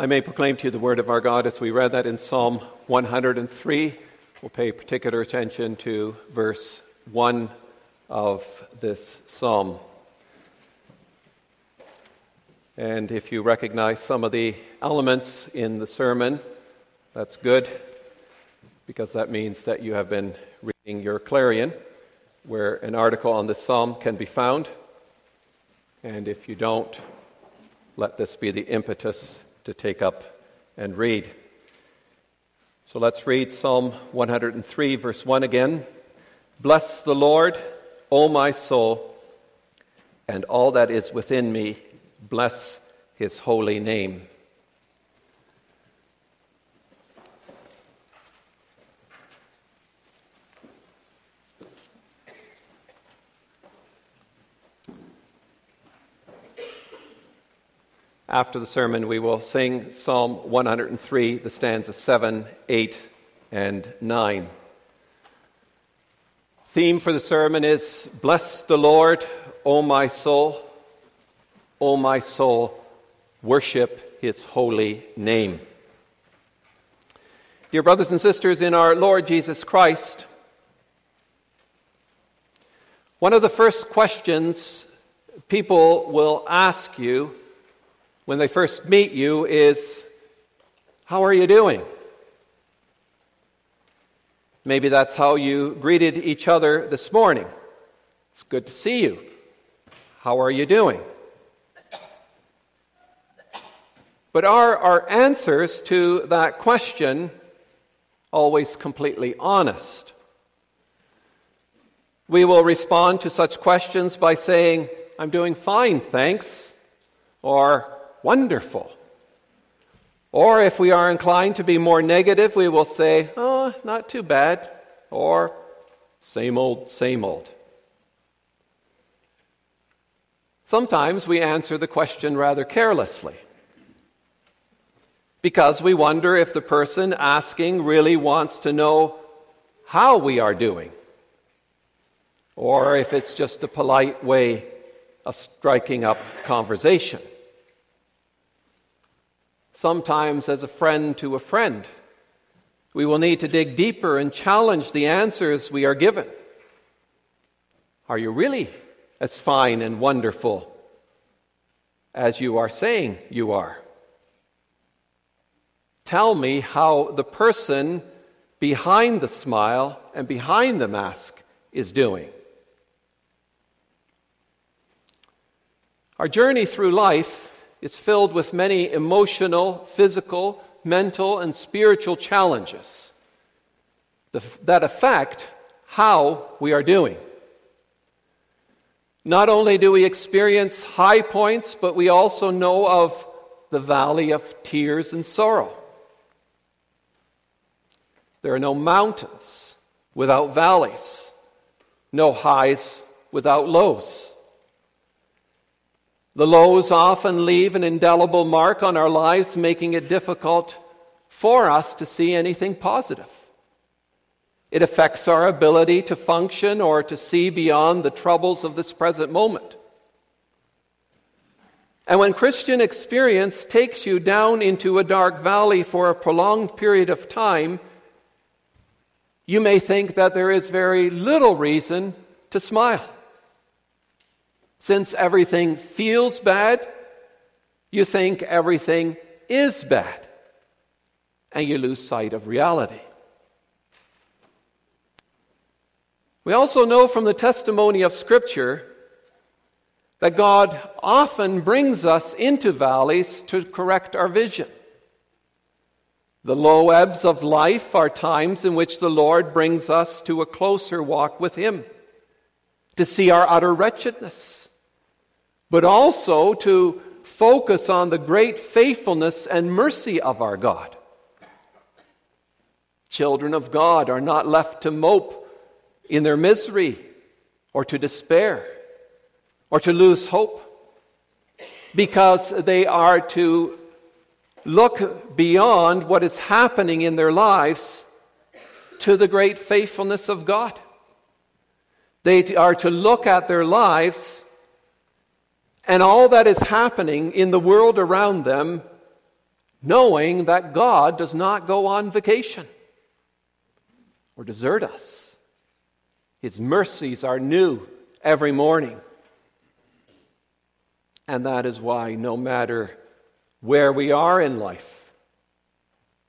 I may proclaim to you the word of our God as we read that in Psalm 103. We'll pay particular attention to verse 1 of this psalm. And if you recognize some of the elements in the sermon, that's good, because that means that you have been reading your clarion, where an article on this psalm can be found. And if you don't, let this be the impetus to take up and read. So let's read Psalm 103, verse 1 again. Bless the Lord, O my soul, and all that is within me, bless his holy name. After the sermon, we will sing Psalm 103, the stanzas 7, 8, and 9. Theme for the sermon is Bless the Lord, O my soul. O my soul, worship his holy name. Dear brothers and sisters in our Lord Jesus Christ, one of the first questions people will ask you when they first meet you is, How are you doing? Maybe that's how you greeted each other this morning. It's good to see you. How are you doing? But are our answers to that question always completely honest? We will respond to such questions by saying, I'm doing fine, thanks, or wonderful. Or if we are inclined to be more negative, we will say, oh, not too bad, or same old, same old. Sometimes we answer the question rather carelessly because we wonder if the person asking really wants to know how we are doing, or if it's just a polite way of striking up conversation sometimes as a friend to a friend. We will need to dig deeper and challenge the answers we are given. Are you really as fine and wonderful as you are saying you are? Tell me how the person behind the smile and behind the mask is doing. Our journey through life it's filled with many emotional, physical, mental, and spiritual challenges that affect how we are doing. Not only do we experience high points, but we also know of the valley of tears and sorrow. There are no mountains without valleys, no highs without lows. The lows often leave an indelible mark on our lives, making it difficult for us to see anything positive. It affects our ability to function or to see beyond the troubles of this present moment. And when Christian experience takes you down into a dark valley for a prolonged period of time, you may think that there is very little reason to smile. Since everything feels bad, you think everything is bad, and you lose sight of reality. We also know from the testimony of Scripture that God often brings us into valleys to correct our vision. The low ebbs of life are times in which the Lord brings us to a closer walk with Him, to see our utter wretchedness but also to focus on the great faithfulness and mercy of our God. Children of God are not left to mope in their misery or to despair or to lose hope because they are to look beyond what is happening in their lives to the great faithfulness of God. They are to look at their lives and all that is happening in the world around them knowing that God does not go on vacation or desert us. His mercies are new every morning. And that is why, no matter where we are in life,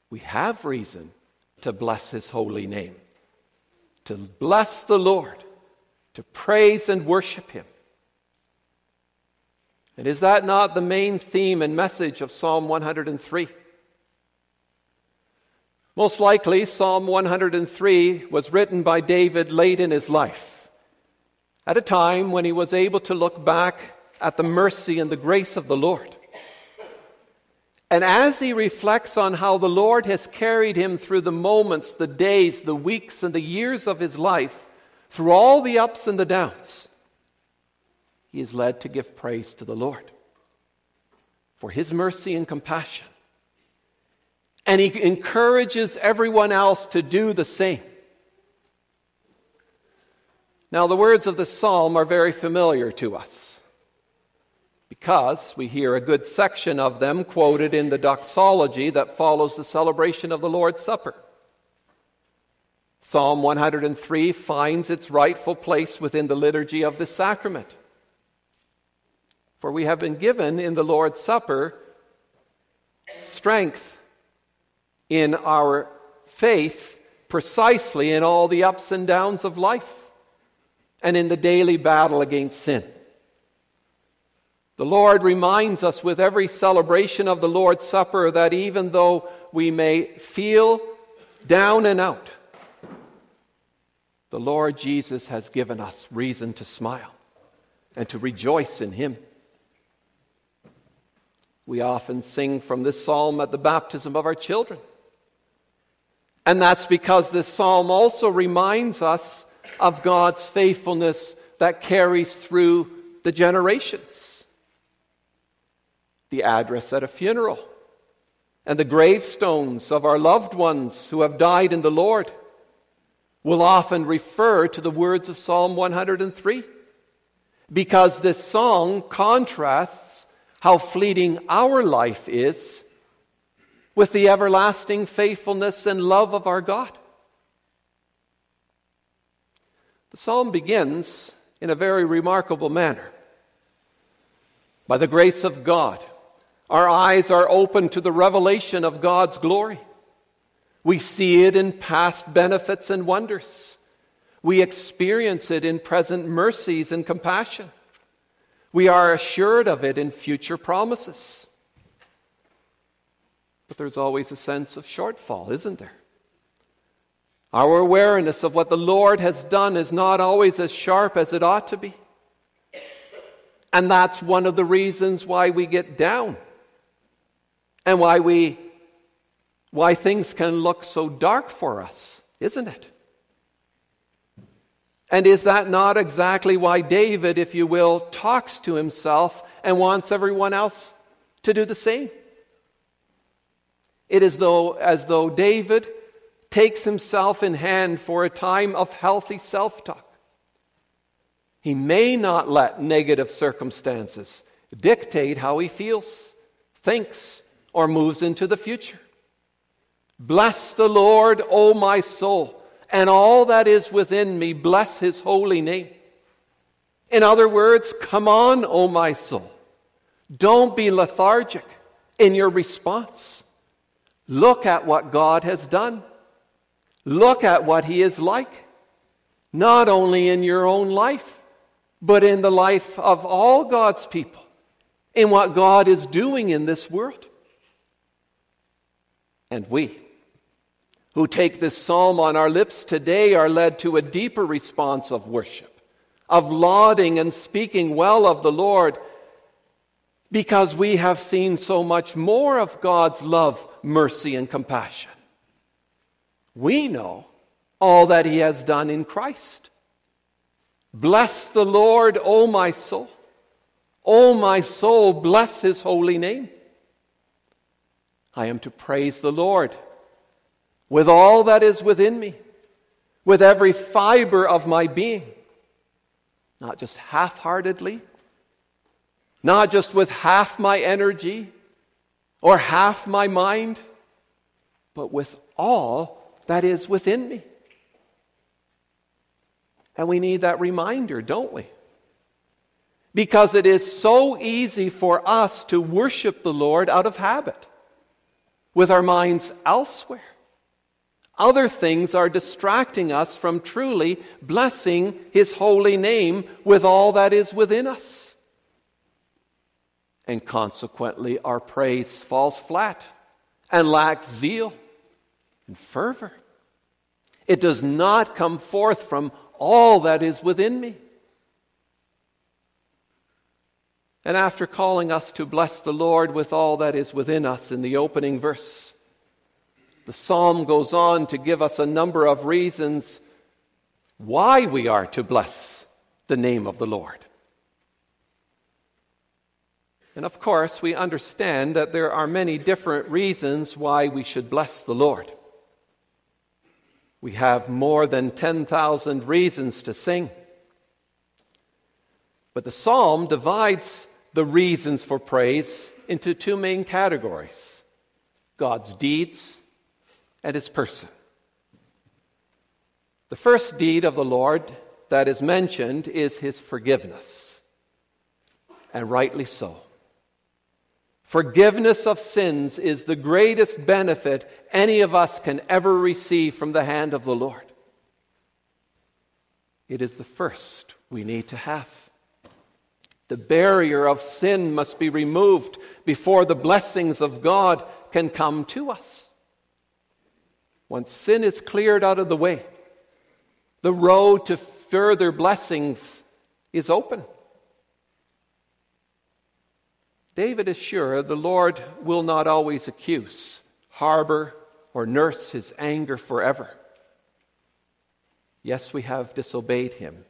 we have reason to bless His holy name, to bless the Lord, to praise and worship Him. And is that not the main theme and message of Psalm 103? Most likely, Psalm 103 was written by David late in his life, at a time when he was able to look back at the mercy and the grace of the Lord. And as he reflects on how the Lord has carried him through the moments, the days, the weeks, and the years of his life, through all the ups and the downs, he is led to give praise to the Lord for his mercy and compassion. And he encourages everyone else to do the same. Now, the words of the psalm are very familiar to us because we hear a good section of them quoted in the doxology that follows the celebration of the Lord's Supper. Psalm 103 finds its rightful place within the liturgy of the sacrament. For we have been given in the Lord's Supper strength in our faith precisely in all the ups and downs of life and in the daily battle against sin. The Lord reminds us with every celebration of the Lord's Supper that even though we may feel down and out, the Lord Jesus has given us reason to smile and to rejoice in Him. We often sing from this psalm at the baptism of our children. And that's because this psalm also reminds us of God's faithfulness that carries through the generations. The address at a funeral and the gravestones of our loved ones who have died in the Lord will often refer to the words of Psalm 103 because this song contrasts how fleeting our life is with the everlasting faithfulness and love of our God. The psalm begins in a very remarkable manner. By the grace of God, our eyes are open to the revelation of God's glory. We see it in past benefits and wonders. We experience it in present mercies and compassion. We are assured of it in future promises. But there's always a sense of shortfall, isn't there? Our awareness of what the Lord has done is not always as sharp as it ought to be. And that's one of the reasons why we get down and why we why things can look so dark for us, isn't it? And is that not exactly why David, if you will, talks to himself and wants everyone else to do the same? It is though, as though David takes himself in hand for a time of healthy self talk. He may not let negative circumstances dictate how he feels, thinks, or moves into the future. Bless the Lord, O my soul, and all that is within me, bless his holy name. In other words, come on, O my soul. Don't be lethargic in your response. Look at what God has done. Look at what He is like, not only in your own life, but in the life of all God's people, in what God is doing in this world. And we, who take this psalm on our lips today, are led to a deeper response of worship, of lauding and speaking well of the Lord because we have seen so much more of God's love, mercy, and compassion. We know all that He has done in Christ. Bless the Lord, O my soul. O my soul, bless His holy name. I am to praise the Lord with all that is within me, with every fiber of my being, not just half heartedly not just with half my energy or half my mind, but with all that is within me. And we need that reminder, don't we? Because it is so easy for us to worship the Lord out of habit, with our minds elsewhere. Other things are distracting us from truly blessing His holy name with all that is within us. And consequently, our praise falls flat and lacks zeal and fervor. It does not come forth from all that is within me. And after calling us to bless the Lord with all that is within us in the opening verse, the psalm goes on to give us a number of reasons why we are to bless the name of the Lord. And of course, we understand that there are many different reasons why we should bless the Lord. We have more than 10,000 reasons to sing. But the psalm divides the reasons for praise into two main categories God's deeds and his person. The first deed of the Lord that is mentioned is his forgiveness, and rightly so. Forgiveness of sins is the greatest benefit any of us can ever receive from the hand of the Lord. It is the first we need to have. The barrier of sin must be removed before the blessings of God can come to us. Once sin is cleared out of the way, the road to further blessings is open. David is sure the Lord will not always accuse, harbor, or nurse his anger forever. Yes, we have disobeyed him.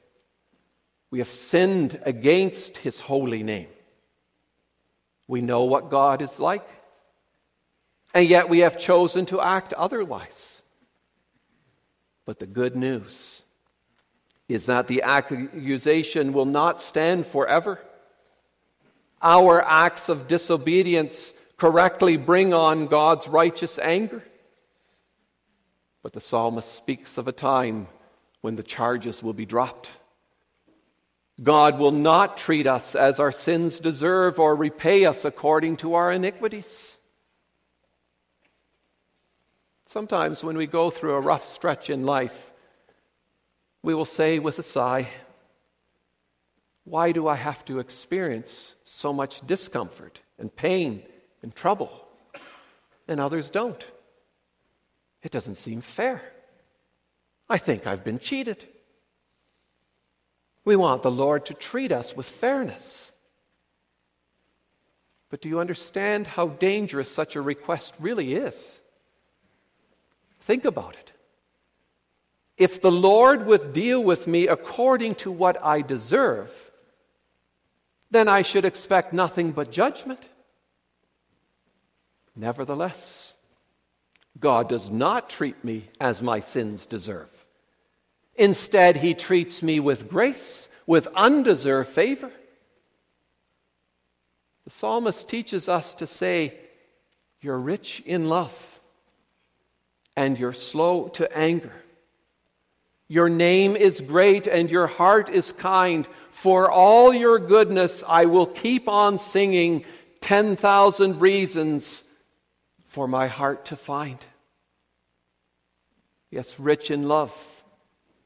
We have sinned against his holy name. We know what God is like, and yet we have chosen to act otherwise. But the good news is that the accusation will not stand forever our acts of disobedience correctly bring on God's righteous anger. But the psalmist speaks of a time when the charges will be dropped. God will not treat us as our sins deserve or repay us according to our iniquities. Sometimes when we go through a rough stretch in life, we will say with a sigh, why do I have to experience so much discomfort and pain and trouble? And others don't. It doesn't seem fair. I think I've been cheated. We want the Lord to treat us with fairness. But do you understand how dangerous such a request really is? Think about it. If the Lord would deal with me according to what I deserve, then I should expect nothing but judgment. Nevertheless, God does not treat me as my sins deserve. Instead, He treats me with grace, with undeserved favor. The psalmist teaches us to say, You're rich in love, and you're slow to anger. Your name is great, and your heart is kind. For all your goodness, I will keep on singing 10,000 reasons for my heart to find. Yes, rich in love.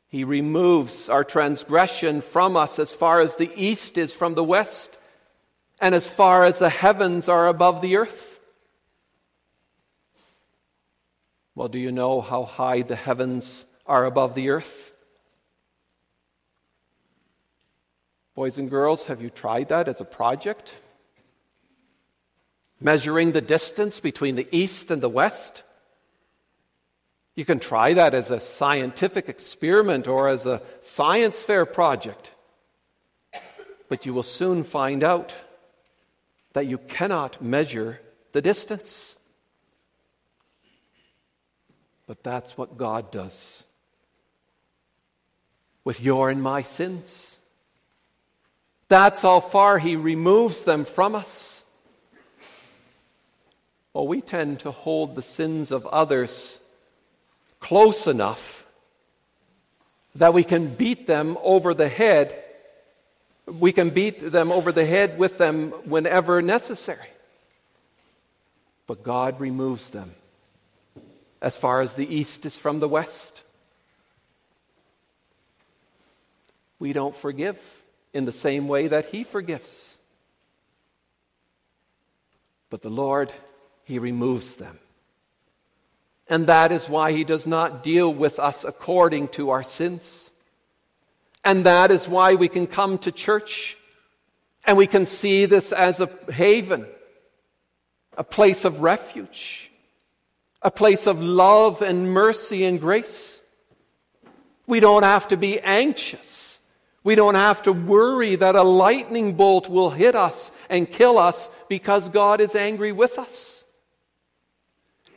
He removes our transgression from us as far as the east is from the west, and as far as the heavens are above the earth. Well, do you know how high the heavens are above the earth? Boys and girls, have you tried that as a project? Measuring the distance between the east and the west? You can try that as a scientific experiment or as a science fair project. But you will soon find out that you cannot measure the distance. But that's what God does with your and my sins. That's how far He removes them from us. Well, we tend to hold the sins of others close enough that we can beat them over the head. We can beat them over the head with them whenever necessary. But God removes them as far as the east is from the west. We don't forgive in the same way that He forgives. But the Lord, He removes them. And that is why He does not deal with us according to our sins. And that is why we can come to church and we can see this as a haven, a place of refuge, a place of love and mercy and grace. We don't have to be anxious. We don't have to worry that a lightning bolt will hit us and kill us because God is angry with us.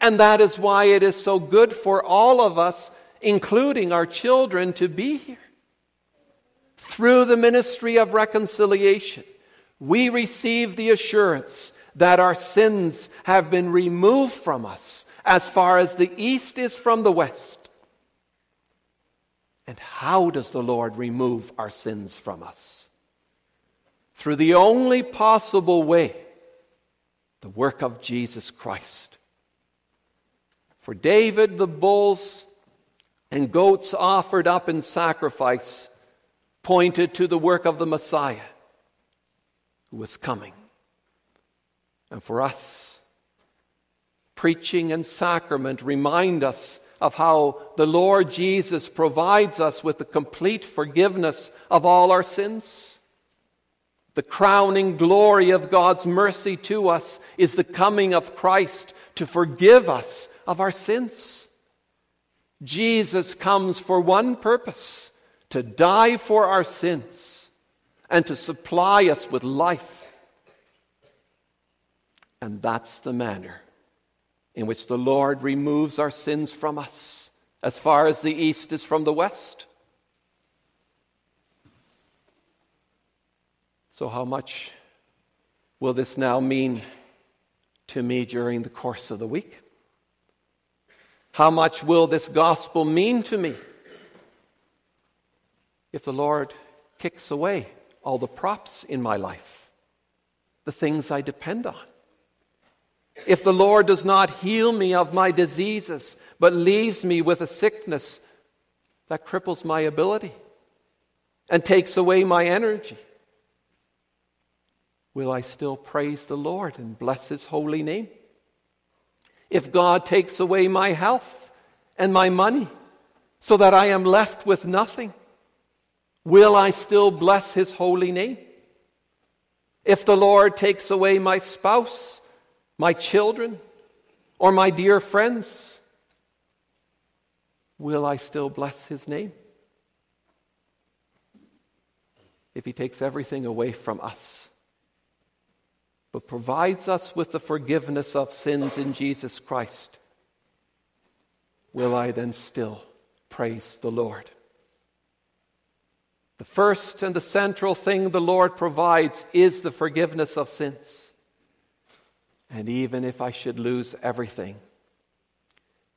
And that is why it is so good for all of us, including our children, to be here. Through the ministry of reconciliation, we receive the assurance that our sins have been removed from us as far as the east is from the west. And how does the Lord remove our sins from us? Through the only possible way the work of Jesus Christ. For David, the bulls and goats offered up in sacrifice pointed to the work of the Messiah who was coming. And for us, preaching and sacrament remind us of how the Lord Jesus provides us with the complete forgiveness of all our sins. The crowning glory of God's mercy to us is the coming of Christ to forgive us of our sins. Jesus comes for one purpose to die for our sins and to supply us with life. And that's the manner in which the Lord removes our sins from us as far as the east is from the west. So, how much will this now mean to me during the course of the week? How much will this gospel mean to me if the Lord kicks away all the props in my life, the things I depend on? If the Lord does not heal me of my diseases, but leaves me with a sickness that cripples my ability and takes away my energy, will I still praise the Lord and bless His holy name? If God takes away my health and my money so that I am left with nothing, will I still bless His holy name? If the Lord takes away my spouse, my children, or my dear friends, will I still bless His name? If He takes everything away from us, but provides us with the forgiveness of sins in Jesus Christ, will I then still praise the Lord? The first and the central thing the Lord provides is the forgiveness of sins. And even if I should lose everything,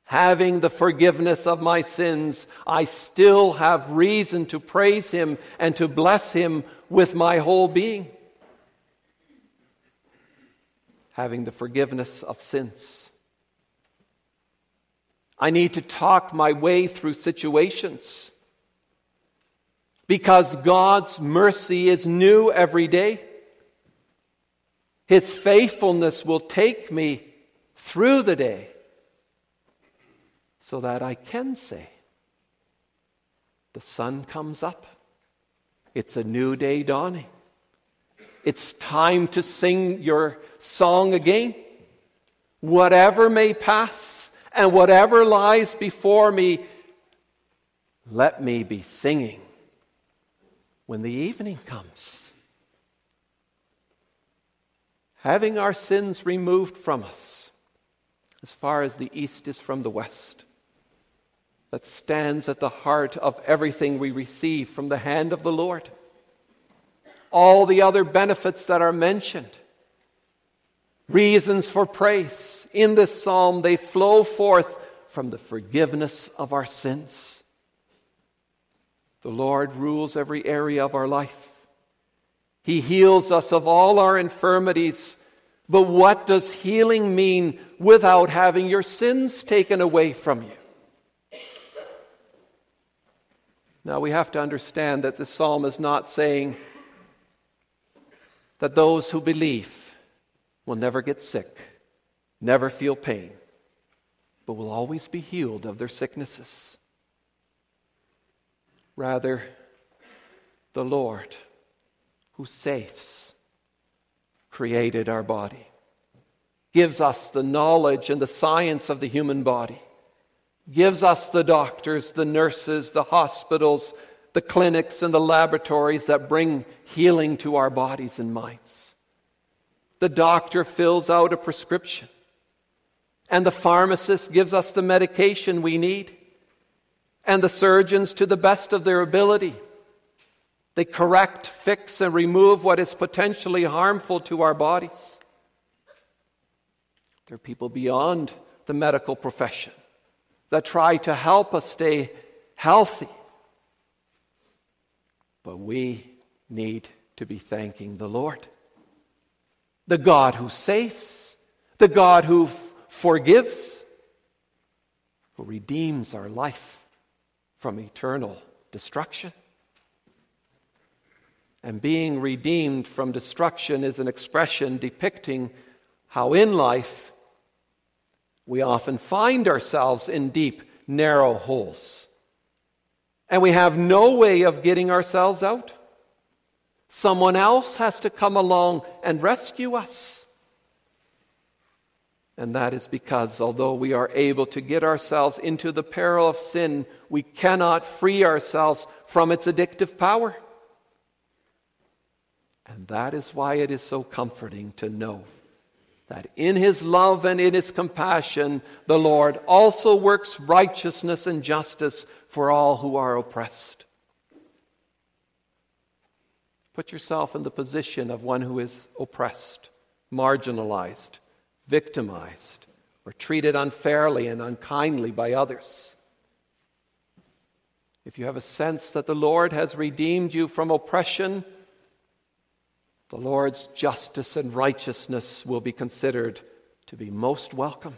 having the forgiveness of my sins, I still have reason to praise Him and to bless Him with my whole being having the forgiveness of sins. I need to talk my way through situations because God's mercy is new every day. His faithfulness will take me through the day so that I can say, The sun comes up. It's a new day dawning. It's time to sing your song again. Whatever may pass and whatever lies before me, let me be singing when the evening comes. Having our sins removed from us, as far as the east is from the west, that stands at the heart of everything we receive from the hand of the Lord all the other benefits that are mentioned reasons for praise. In this psalm, they flow forth from the forgiveness of our sins. The Lord rules every area of our life. He heals us of all our infirmities. But what does healing mean without having your sins taken away from you? Now we have to understand that the psalm is not saying that those who believe will never get sick, never feel pain, but will always be healed of their sicknesses. Rather, the Lord who saves created our body, gives us the knowledge and the science of the human body gives us the doctors, the nurses, the hospitals, the clinics, and the laboratories that bring healing to our bodies and minds. The doctor fills out a prescription, and the pharmacist gives us the medication we need, and the surgeons, to the best of their ability, they correct, fix, and remove what is potentially harmful to our bodies. There are people beyond the medical profession that try to help us stay healthy. But we need to be thanking the Lord, the God who saves, the God who f- forgives, who redeems our life from eternal destruction. And being redeemed from destruction is an expression depicting how in life we often find ourselves in deep, narrow holes. And we have no way of getting ourselves out. Someone else has to come along and rescue us. And that is because, although we are able to get ourselves into the peril of sin, we cannot free ourselves from its addictive power. And that is why it is so comforting to know that in his love and in his compassion, the Lord also works righteousness and justice for all who are oppressed. Put yourself in the position of one who is oppressed, marginalized, victimized, or treated unfairly and unkindly by others. If you have a sense that the Lord has redeemed you from oppression, the Lord's justice and righteousness will be considered to be most welcome.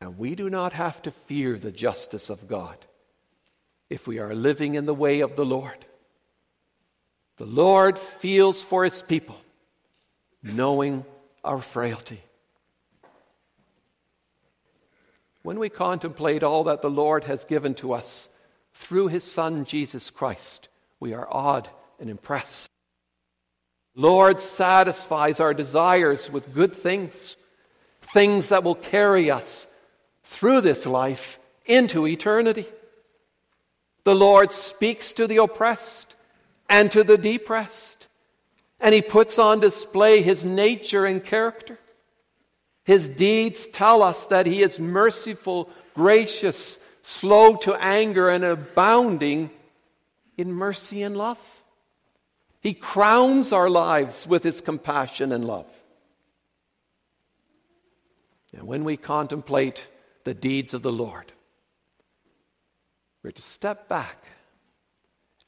And we do not have to fear the justice of God if we are living in the way of the Lord. The Lord feels for his people, knowing our frailty. When we contemplate all that the Lord has given to us through his Son, Jesus Christ, we are awed and impressed. Lord satisfies our desires with good things, things that will carry us through this life into eternity. The Lord speaks to the oppressed and to the depressed, and He puts on display His nature and character. His deeds tell us that He is merciful, gracious, slow to anger, and abounding in mercy and love. He crowns our lives with His compassion and love. And when we contemplate the deeds of the Lord, we're to step back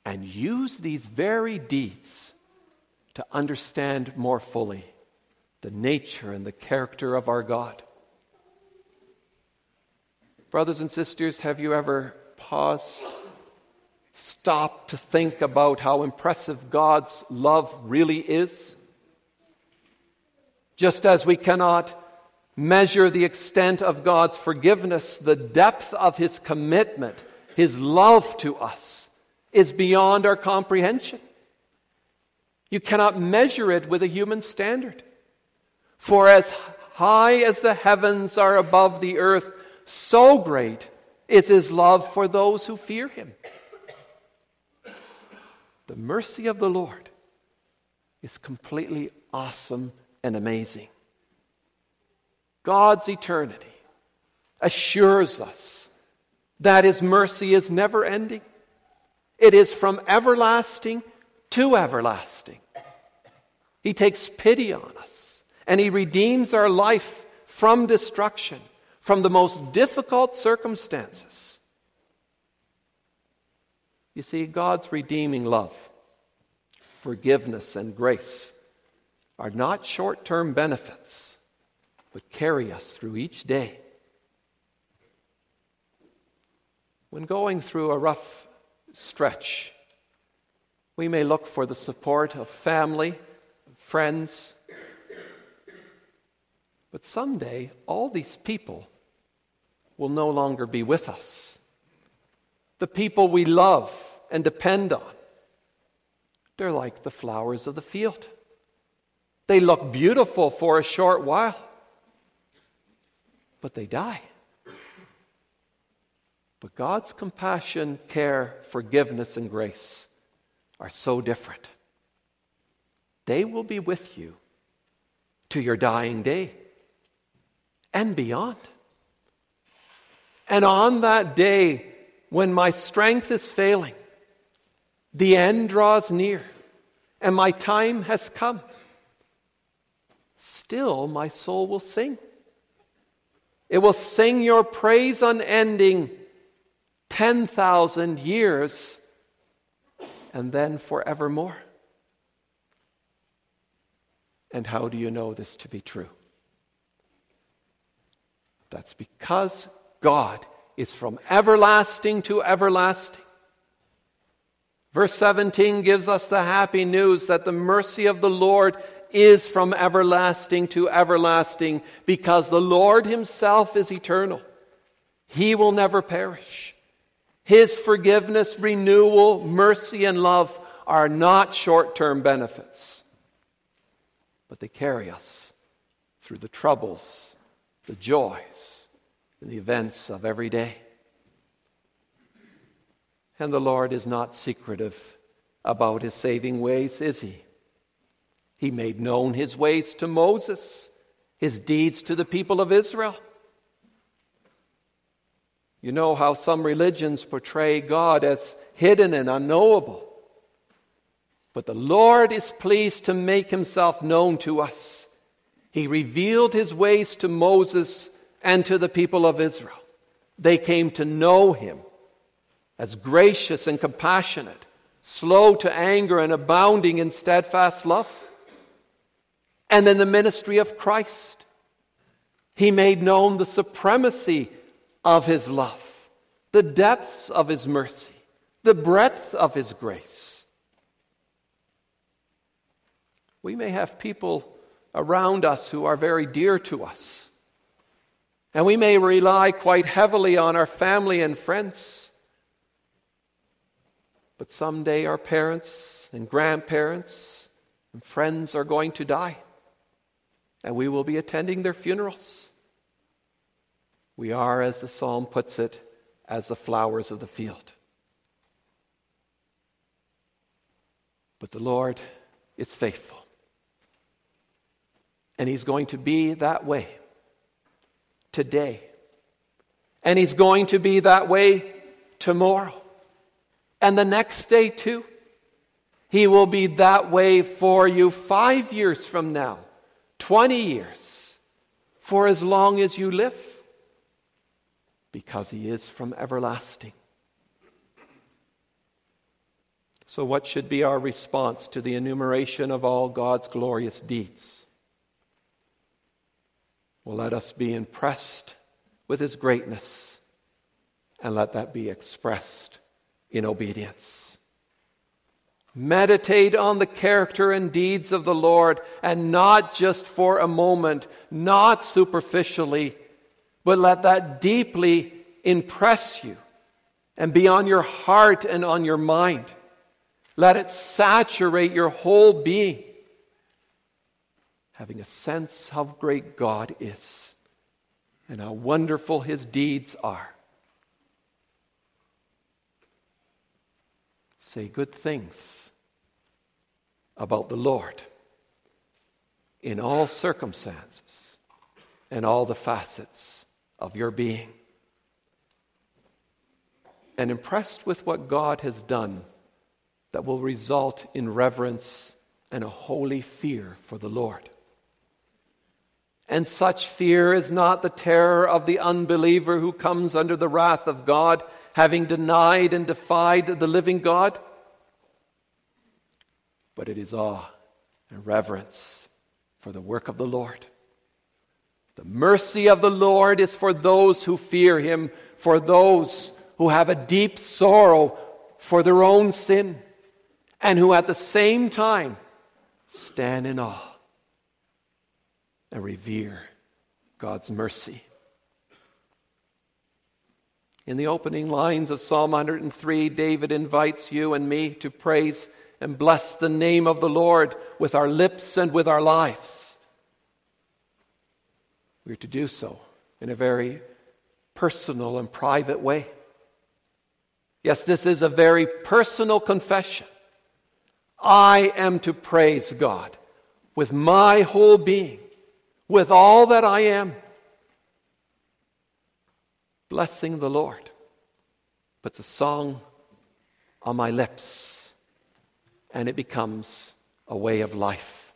and use these very deeds to understand more fully the nature and the character of our God. Brothers and sisters, have you ever paused? Stop to think about how impressive God's love really is? Just as we cannot measure the extent of God's forgiveness, the depth of His commitment, His love to us, is beyond our comprehension. You cannot measure it with a human standard. For as high as the heavens are above the earth, so great is His love for those who fear Him. The mercy of the Lord is completely awesome and amazing. God's eternity assures us that His mercy is never ending, it is from everlasting to everlasting. He takes pity on us, and He redeems our life from destruction, from the most difficult circumstances. You see, God's redeeming love, forgiveness, and grace are not short term benefits, but carry us through each day. When going through a rough stretch, we may look for the support of family, friends. But someday, all these people will no longer be with us. The people we love and depend on, they're like the flowers of the field. They look beautiful for a short while, but they die. But God's compassion, care, forgiveness, and grace are so different. They will be with you to your dying day and beyond. And on that day, when my strength is failing, the end draws near, and my time has come, still my soul will sing. It will sing your praise unending 10,000 years and then forevermore. And how do you know this to be true? That's because God is from everlasting to everlasting. Verse 17 gives us the happy news that the mercy of the Lord is from everlasting to everlasting because the Lord Himself is eternal. He will never perish. His forgiveness, renewal, mercy, and love are not short term benefits, but they carry us through the troubles, the joys, and the events of every day. And the Lord is not secretive about his saving ways, is he? He made known his ways to Moses, his deeds to the people of Israel. You know how some religions portray God as hidden and unknowable. But the Lord is pleased to make himself known to us. He revealed his ways to Moses and to the people of Israel. They came to know him as gracious and compassionate, slow to anger and abounding in steadfast love. And in the ministry of Christ, he made known the supremacy of his love, the depths of his mercy, the breadth of his grace. We may have people around us who are very dear to us, and we may rely quite heavily on our family and friends. But someday our parents and grandparents and friends are going to die, and we will be attending their funerals. We are, as the psalm puts it, as the flowers of the field. But the Lord is faithful. And He's going to be that way today. And He's going to be that way tomorrow. And the next day, too. He will be that way for you five years from now, 20 years, for as long as you live because he is from everlasting. So, what should be our response to the enumeration of all God's glorious deeds? Well, let us be impressed with his greatness and let that be expressed in obedience. Meditate on the character and deeds of the Lord, and not just for a moment, not superficially, but let that deeply impress you and be on your heart and on your mind. Let it saturate your whole being, having a sense how great God is and how wonderful his deeds are. Say good things about the Lord in all circumstances and all the facets of your being. And impressed with what God has done that will result in reverence and a holy fear for the Lord. And such fear is not the terror of the unbeliever who comes under the wrath of God, having denied and defied the living God. But it is awe and reverence for the work of the Lord. The mercy of the Lord is for those who fear him, for those who have a deep sorrow for their own sin, and who at the same time stand in awe and revere God's mercy. In the opening lines of Psalm 103, David invites you and me to praise and bless the name of the Lord with our lips and with our lives. We're to do so in a very personal and private way. Yes, this is a very personal confession. I am to praise God with my whole being with all that I am, blessing the Lord. But the song on my lips, and it becomes a way of life.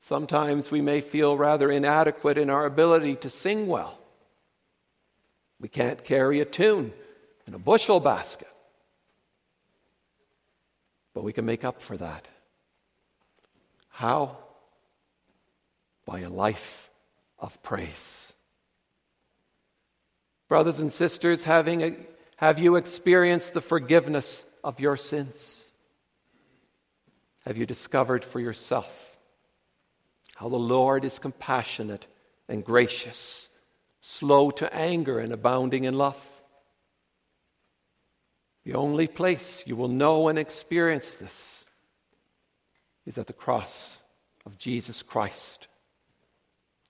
Sometimes we may feel rather inadequate in our ability to sing well. We can't carry a tune in a bushel basket. But we can make up for that. How? By a life of praise. Brothers and sisters, having a, have you experienced the forgiveness of your sins? Have you discovered for yourself how the Lord is compassionate and gracious, slow to anger and abounding in love? The only place you will know and experience this is at the cross of Jesus Christ.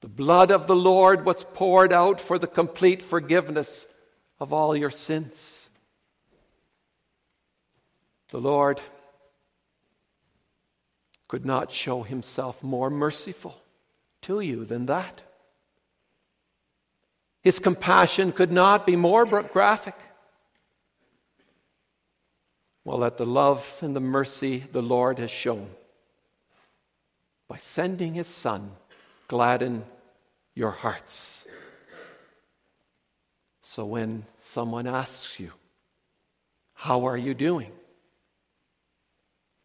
The blood of the Lord was poured out for the complete forgiveness of all your sins. The Lord could not show himself more merciful to you than that. His compassion could not be more graphic. Well, let the love and the mercy the Lord has shown by sending his Son gladden your hearts. So when someone asks you, How are you doing?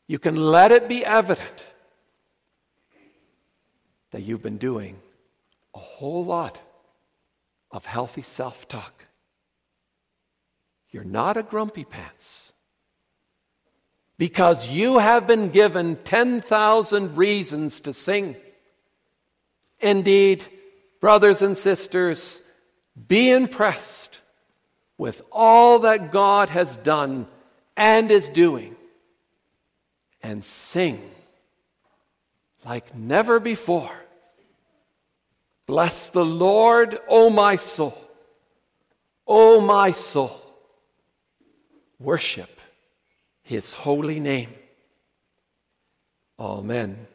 you can let it be evident that you've been doing a whole lot of healthy self talk. You're not a grumpy pants because you have been given 10,000 reasons to sing. Indeed, brothers and sisters, be impressed with all that God has done and is doing, and sing like never before. Bless the Lord, O my soul. O my soul. Worship his holy name. Amen.